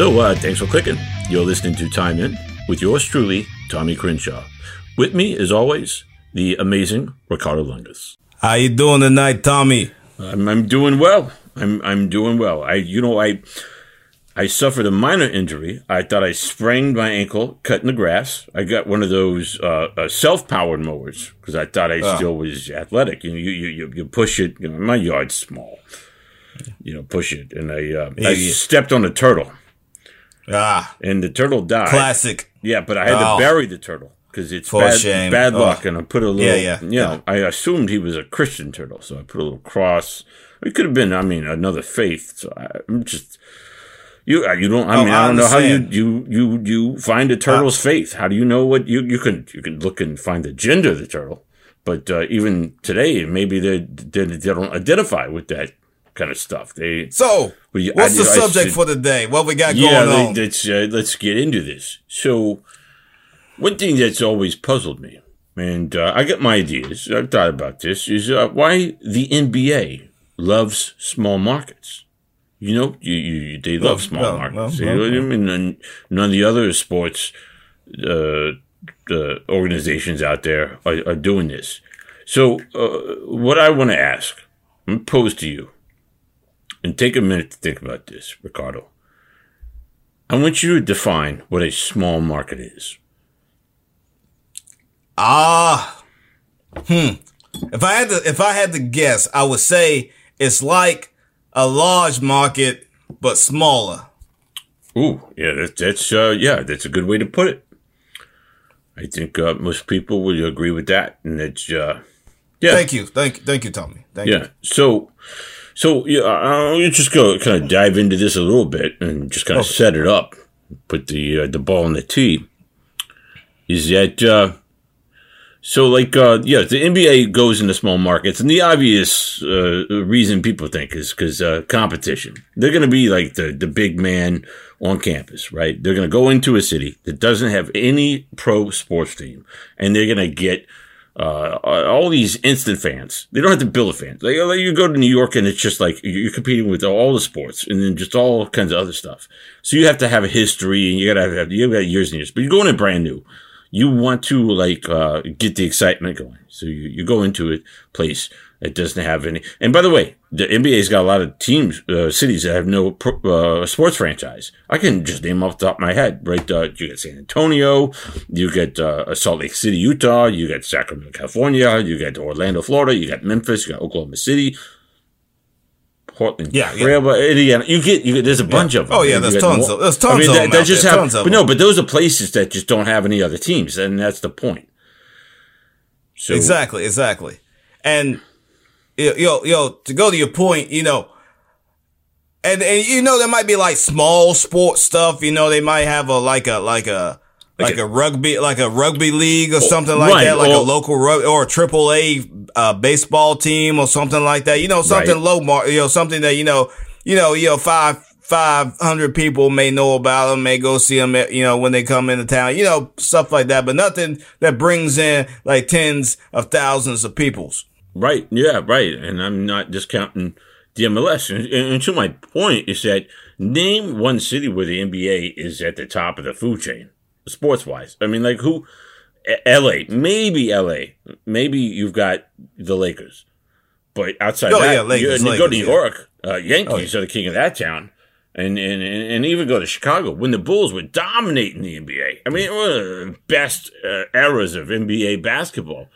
So, uh, thanks for clicking. You're listening to Time In with yours truly, Tommy Crenshaw. With me, as always, the amazing Ricardo Lungus. How you doing tonight, Tommy? I'm, I'm doing well. I'm I'm doing well. I you know I I suffered a minor injury. I thought I sprained my ankle cutting the grass. I got one of those uh, uh, self-powered mowers because I thought I Oh. still was athletic. You know, you, you you push it. You know, my yard's small. You know, push it, and I uh, I stepped on a turtle, Ah, and the turtle died. classic. Yeah, but I had Oh. to bury the turtle because it's For bad, shame. bad Oh. luck. And I put a little, Yeah, yeah, you know, I assumed he was a Christian turtle, so I put a little cross. It could have been, I mean, another faith. So I, I'm just you. uh, You don't. I Oh, mean, I I don't know how you you you you find a turtle's faith. How do you know what you you can you can look and find the gender of the turtle, but uh, even today, maybe they, they they don't identify with that kind of stuff. They So, you- what's I- the I subject should- for day? What we got yeah, going on? let's uh, let's get into this. So, one thing that's always puzzled me, and uh, I got my ideas. I've thought about this. Is uh, why the NBA loves small markets. You know, you, you they love Well, small well, markets. You know I mean? And none of the other sports uh, the organizations out there are, are doing this. So, uh, what I want to ask, I'm gonna pose to you, and take a minute to think about this, Ricardo. I want you to define what a small market is. Ah, hmm. If I had to, if I had to guess, I would say it's like a large market but smaller. Ooh, yeah, that, that's uh, yeah, that's a good way to put it. I think uh, most people would agree with that, and it's uh, yeah, Thank you, thank you, thank you, Tommy. Thank you. yeah. So, so yeah, I'll just go kind of dive into this a little bit and just kind of Okay. set it up, put the uh, the ball in the tee. Is that uh, so? Like, uh, yeah, the NBA goes into small markets, and the obvious uh, reason people think is because uh, competition. They're going to be like the the big man on campus, right? They're going to go into a city that doesn't have any pro sports team, and they're going to get uh, all these instant fans. They don't have to build a fan. Like you go to New York and it's just like you're competing with all the sports and then just all kinds of other stuff. So you have to have a history and you gotta have, you got years and years, but you're going in brand new. You want to like, uh, get the excitement going. So you, you go into a place that doesn't have any. And by the way, the NBA's got a lot of teams, uh, cities that have no uh, sports franchise. I can just name off the top of my head, right? Uh, you got San Antonio, you got uh, Salt Lake City, Utah, you got Sacramento, California, you got Orlando, Florida, you got Memphis, you got Oklahoma City, Portland, Yeah, yeah. Crab, Indiana. You get, you get. There's a bunch of them. Oh, yeah, there's tons more- of- there's tons of them that out just there, have, but no, but those are places that just don't have any other teams, and that's the point. So Exactly, exactly. And yo, yo, yo, to go to your point, you know, and and you know there might be like small sports stuff. You know, they might have a like a like a like, a- a, rugby like a rugby league or something like right, that, like or- a local rug or a triple A uh, baseball team or something like that. You know, something Right. low mark. You know, something that you know, you know, you know, five. 500 people may know about them, may go see them, you know, when they come into town, you know, stuff like that, but nothing that brings in like tens of thousands of peoples. Right. Yeah. Right. And I'm not discounting the MLS. And, and to my point is that name one city where the NBA is at the top of the food chain, sports wise. I mean, like who? L.A. Maybe L.A. Maybe you've got the Lakers, but outside Oh, that, yeah, Lakers, you, you go to New yeah. York, uh, Yankees are the king of that town. And, and and and even go to Chicago when the Bulls were dominating the NBA. I mean, it was the best uh, eras of NBA basketball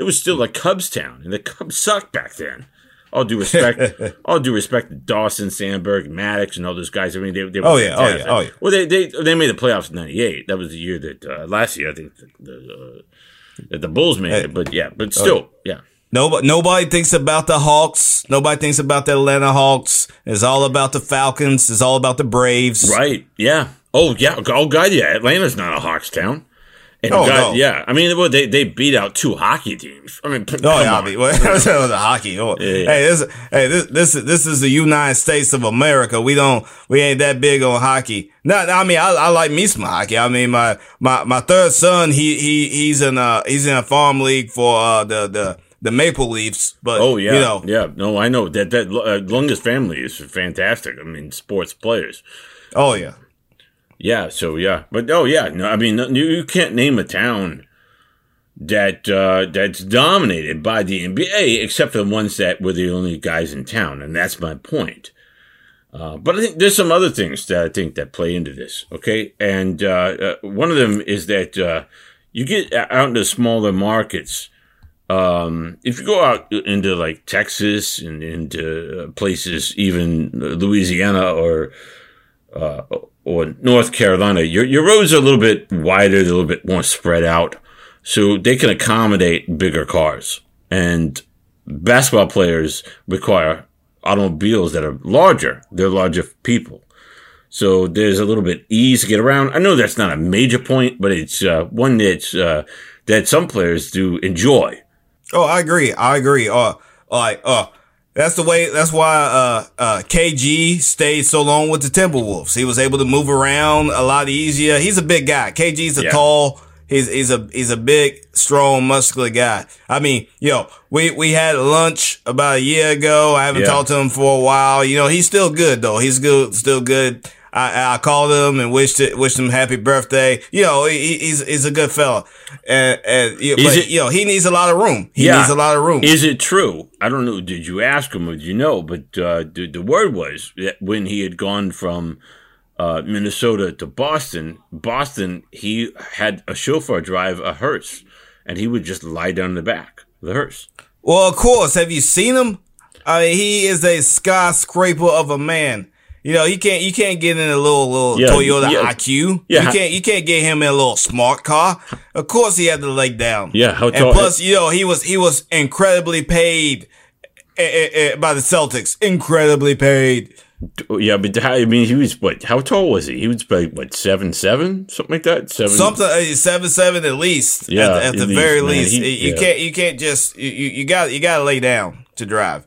it was still a Cubs town, and the Cubs sucked back then. All due respect, all due respect to Dawson, Sandberg, Maddux, and all those guys. I mean, they, they were Oh, yeah, oh, yeah, oh, yeah. Well, they they they made the playoffs in '98. That was the year that uh, last year I think the, the, uh, that the Bulls made it. But yeah, Oh, but still, yeah. Nobody, nobody thinks about the Hawks. Nobody thinks about the Atlanta Hawks. It's all about the Falcons. It's all about the Braves. Right. Yeah. Oh, yeah. Oh, God. Yeah. Atlanta's not a Hawks town. And Oh, God, no. yeah. I mean, well, they, they beat out two hockey teams. I mean, Oh yeah, I mean, well, the hockey. Oh, Yeah, yeah. Hey, this, hey, this, this, is- this is the United States of America. We don't, we ain't that big on hockey. No, I mean, I, I like me some hockey. I mean, my, my, my third son, he, he, he's in a, he's in a farm league for, uh, the, the, the Maple Leafs. But, Oh yeah, you know, yeah. No, I know that that uh, family is fantastic. I mean, sports players. oh yeah. Yeah. So yeah, but oh yeah, no, I mean you, can't name a town that uh, that's dominated by the NBA except for the ones that were the only guys in town, and that's my point. Uh, but I think there's some other things that I think that play into this. Okay, and uh, uh one of them is that uh, you get out into smaller markets. Um, if you go out into like Texas and into uh, places, even Louisiana or or North Carolina, your your roads are a little bit wider, a little bit more spread out so they can accommodate bigger cars. And basketball players require automobiles that are larger. They're larger people. So there's a little bit ease to get around. I know that's not a major point, but it's uh, one that's uh, that some players do enjoy. Oh, I agree. I agree. Uh, like, uh, that's the way. That's why uh, uh, KG stayed so long with the Timberwolves. He was able to move around a lot easier. He's a big guy. KG's a yeah. tall He's he's a he's a big, strong, muscular guy. I mean, yo, we we had lunch about a year ago. I haven't yeah. talked to him for a while. You know, he's still good though. He's good, still good. I, I called him and wished it, wished him happy birthday. You know, he, he's he's a good fella, and, and you know, but, it, you know, he needs a lot of room. He yeah, needs a lot of room. Is it true? I don't know. Did you ask him or did you know? But uh, the, the word was that when he had gone from uh, Minnesota to Boston, Boston, he had a chauffeur drive a hearse, and he would just lie down in the back of the hearse. Well, of course. Have you seen him? I mean, he is a skyscraper of a man. You know, you can't you can't get in a little little yeah, Toyota yeah. IQ. Yeah. You can't you can't get him in a little smart car. Of course, he had to lay down. Yeah, how tall? And plus, you know, he was he was incredibly paid eh, eh, eh, by the Celtics. Incredibly paid. Yeah, but how, I mean, he was what? How tall was he? He was like what seven seven, something like that. Seven something uh, seven seven at least. Yeah, at, at the least, very man, least, he, you yeah. can't you can't just you you got you got to lay down to drive,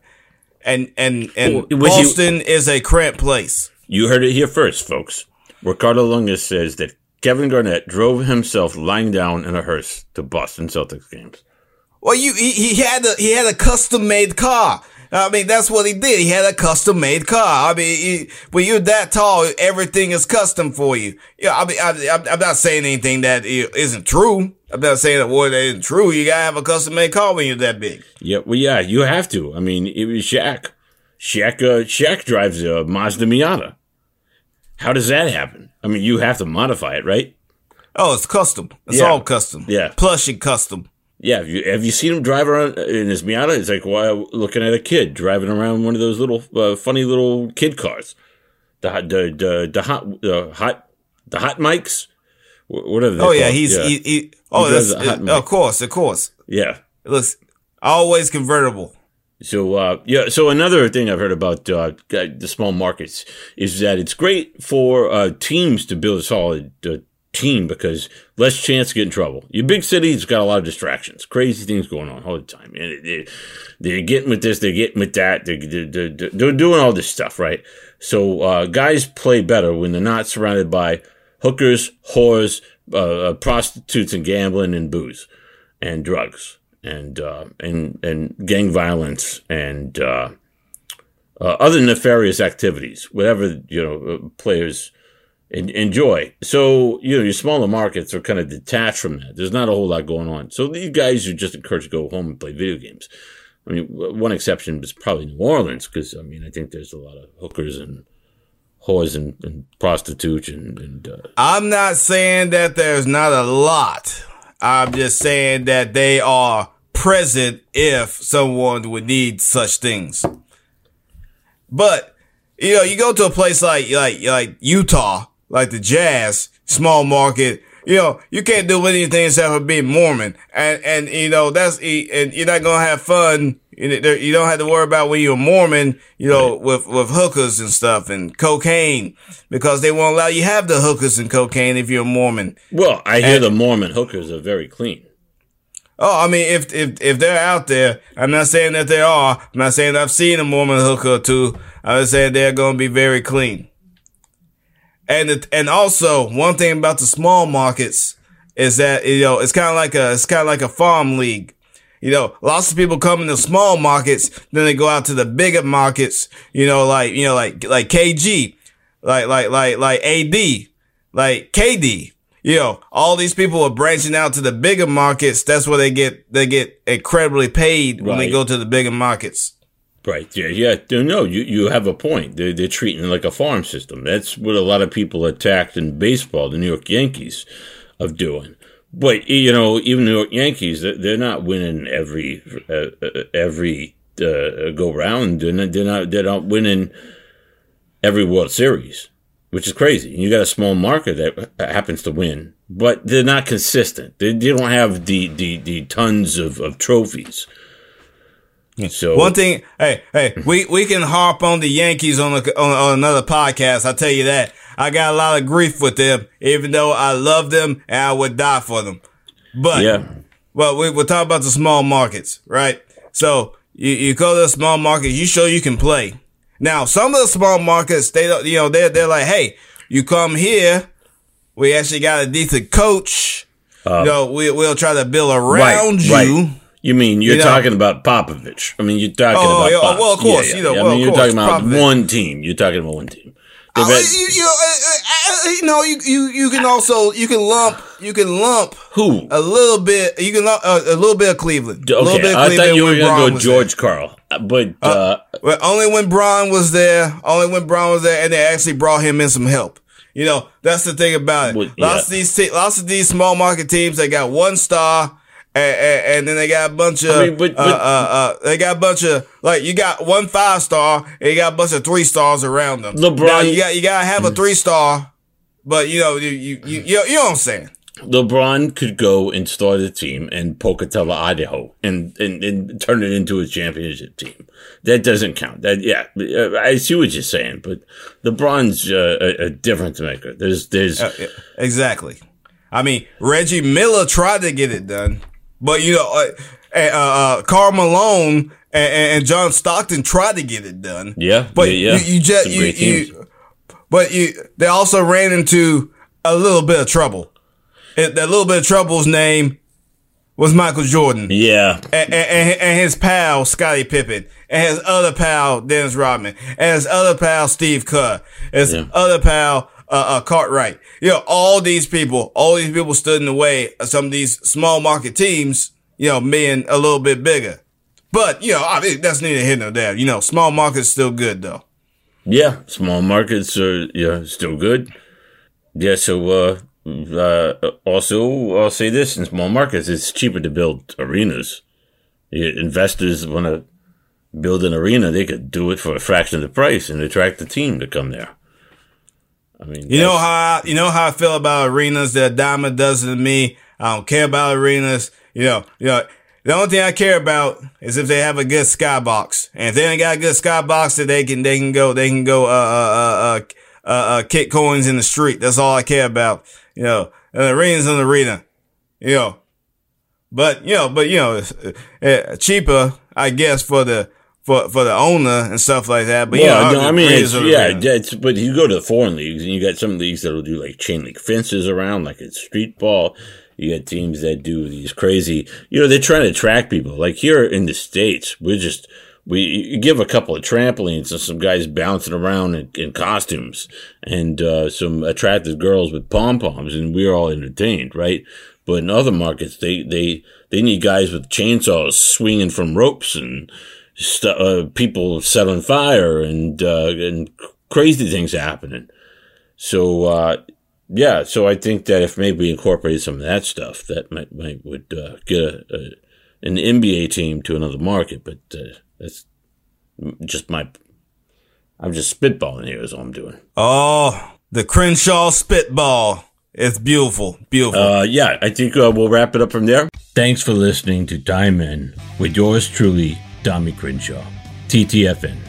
and and and well, Boston he, is a cramped place. You heard it here first, folks. Ricardo Lungus says that Kevin Garnett drove himself lying down in a hearse to Boston Celtics games. Well, you he, he had a he had a custom made car. I mean, that's what he did. He had a custom made car. I mean, he, when you're that tall, everything is custom for you. Yeah, I mean, I, am not saying anything that isn't true. I'm not saying that word that isn't true. You gotta have a custom made car when you're that big. Yeah, well, yeah, you have to. I mean, it was Shaq. Shaq, uh, Shaq drives a Mazda Miata. How does that happen? I mean, you have to modify it, right? Oh, it's custom. It's yeah. all custom. Yeah. Plush and custom. Yeah, have you, have you seen him drive around in his Miata? It's like well, looking at a kid driving around one of those little uh, funny little kid cars. The the the, the hot the hot the hot mics. Whatever. Oh yeah, he's yeah. He, he, oh he that's it, of course, of course. Yeah, it looks always convertible. So uh, yeah, so another thing I've heard about uh, the small markets is that it's great for uh, teams to build a solid uh, team because less chance to get in trouble. Your big city's got a lot of distractions, crazy things going on all the time. And they're getting with this, they're getting with that, they're, they're, they're doing all this stuff, right? So uh, guys play better when they're not surrounded by hookers, whores, uh, uh, prostitutes, and gambling and booze and drugs and uh, and and gang violence and uh, uh, other nefarious activities. Whatever you know, players enjoy. So, you know, your smaller markets are kind of detached from that. There's not a whole lot going on. So these guys are just encouraged to go home and play video games. I mean, one exception is probably New Orleans, because, I mean, I think there's a lot of hookers and whores and, and prostitutes and, and uh, I'm not saying that there's not a lot. I'm just saying that they are present if someone would need such things. But, you know, you go to a place like, like, like Utah, like the Jazz, small market, you know, you can't do anything except for being Mormon. And, and, you know, that's, and you're not going to have fun. You don't have to worry about when you're a Mormon, you know, with, with hookers and stuff and cocaine because they won't allow you to have the hookers and cocaine if you're a Mormon. Well, I hear and, the Mormon hookers are very clean. Oh, I mean, if, if, if they're out there, I'm not saying that they are. I'm not saying I've seen a Mormon hooker or two. I'm just saying they're going to be very clean. And and also one thing about the small markets is that you know it's kind of like a it's kind of like a farm league. You know, lots of people come into small markets, then they go out to the bigger markets. You know, like you know, like like KG, like like like like AD. like KD. You know, all these people are branching out to the bigger markets. That's where they get they get incredibly paid when they go to the bigger markets. Right. Yeah. Yeah. No, you, you have a point. They're, they're treating it like a farm system. That's what a lot of people attacked in baseball, the New York Yankees, of doing. But, you know, even New York Yankees, they're, they're not winning every, uh, uh, every, uh, go round. They're not, they're not, they're not winning every World Series, which is crazy. You got a small market that happens to win, but they're not consistent. They, they don't have the, the, the tons of, of trophies. So One thing, hey, hey, we, we can harp on the Yankees on, a, on, on another podcast. I tell you that. I got a lot of grief with them, even though I love them and I would die for them. But, yeah. well, we, we're talking about the small markets, right? So you, you go to the small markets, you show you can play. Now, some of the small markets, they don't, you know, they're, they're like, hey, you come here. We actually got a decent coach. Uh, you know, we, we'll try to build around you. Right. You mean you're You know- talking about Popovich? I mean, you're talking Oh, about yeah, Pops. well, of course, you know, I well, mean, you're talking about Popovich. one team. You're talking about one team. Had- you, you, uh, uh, uh, you know, you, you, you can also, you can lump, you can lump who? a little bit, you can lump uh, a little bit of Cleveland. a little Okay, bit of I Cleveland thought you were going to go George Karl, Uh, but uh, there. Well, only when Braun was there, only when Braun was there, and they actually brought him in some help. You know, that's the thing about it. Well, lots of these, te- lots of these small market teams, they got one star. And, and, and then they got a bunch of, I mean, but- uh, but- uh, uh, they got a bunch of, like, you got one five star, and you got a bunch of three stars around them. LeBron- Now, you got, you gotta have a three star, but you know, you, you, you, you, you know what I'm saying? LeBron could go and start a team in Pocatello, Idaho, and, and, and turn it into a championship team. That doesn't count. That yeah, uh, I see what you're saying, but LeBron's uh, a, a difference maker. There's there's Uh, exactly. I mean, Reggie Miller tried to get it done, but you know, uh, uh, uh, Karl Malone and, and John Stockton tried to get it done. yeah, but yeah, yeah. you, you just you, you, but you they also ran into a little bit of trouble. And that little bit of trouble's name was Michael Jordan. yeah, and, and, and his pal Scottie Pippen, and his other pal Dennis Rodman, and his other pal Steve Kerr, and his Yeah. other pal uh, uh, Cartwright. You know, all these people, all these people stood in the way of some of these small market teams. You know, being a little bit bigger. But you know, I that's neither here nor there. You know, small markets still good though. Yeah, small markets are yeah still good. Yeah, so uh, uh, also I'll say this: in small markets, it's cheaper to build arenas. Investors want to build an arena; they could do it for a fraction of the price and attract the team to come there. I mean, You know how I, you know how I feel about arenas. They're a dime a dozen to me. I don't care about arenas. You know, you know. The only thing I care about is if they have a good skybox, and if they ain't got a good skybox, that they can they can go they can go uh uh uh uh, uh, uh kick coins in the street. That's all I care about. You know, an arena's an arena. You know, but you know, but you know, it's, uh, cheaper I guess for the for for the owner and stuff like that. But you know, no, I mean, it's, yeah, that's, but you go to the foreign leagues and you got some leagues that'll do like chain link fences around, like it's street ball. You got teams that do these crazy, you know, they're trying to attract people. Like here in the States, we're just, we give a couple of trampolines and some guys bouncing around in, in costumes and, uh, some attractive girls with pom poms and we're all entertained, right? But in other markets, they, they, they need guys with chainsaws swinging from ropes and, stu uh, people set on fire and uh, and crazy things happening. So uh, yeah, so I think that if maybe we incorporated some of that stuff, that might might would uh, get a, a, an NBA team to another market. But uh, that's just my. I'm just spitballing here. Is all I'm doing. Oh, the Crenshaw spitball. It's beautiful, beautiful. Uh, yeah, I think uh, we'll wrap it up from there. Thanks for listening to In with yours truly, Tommy Crenshaw, TTFN.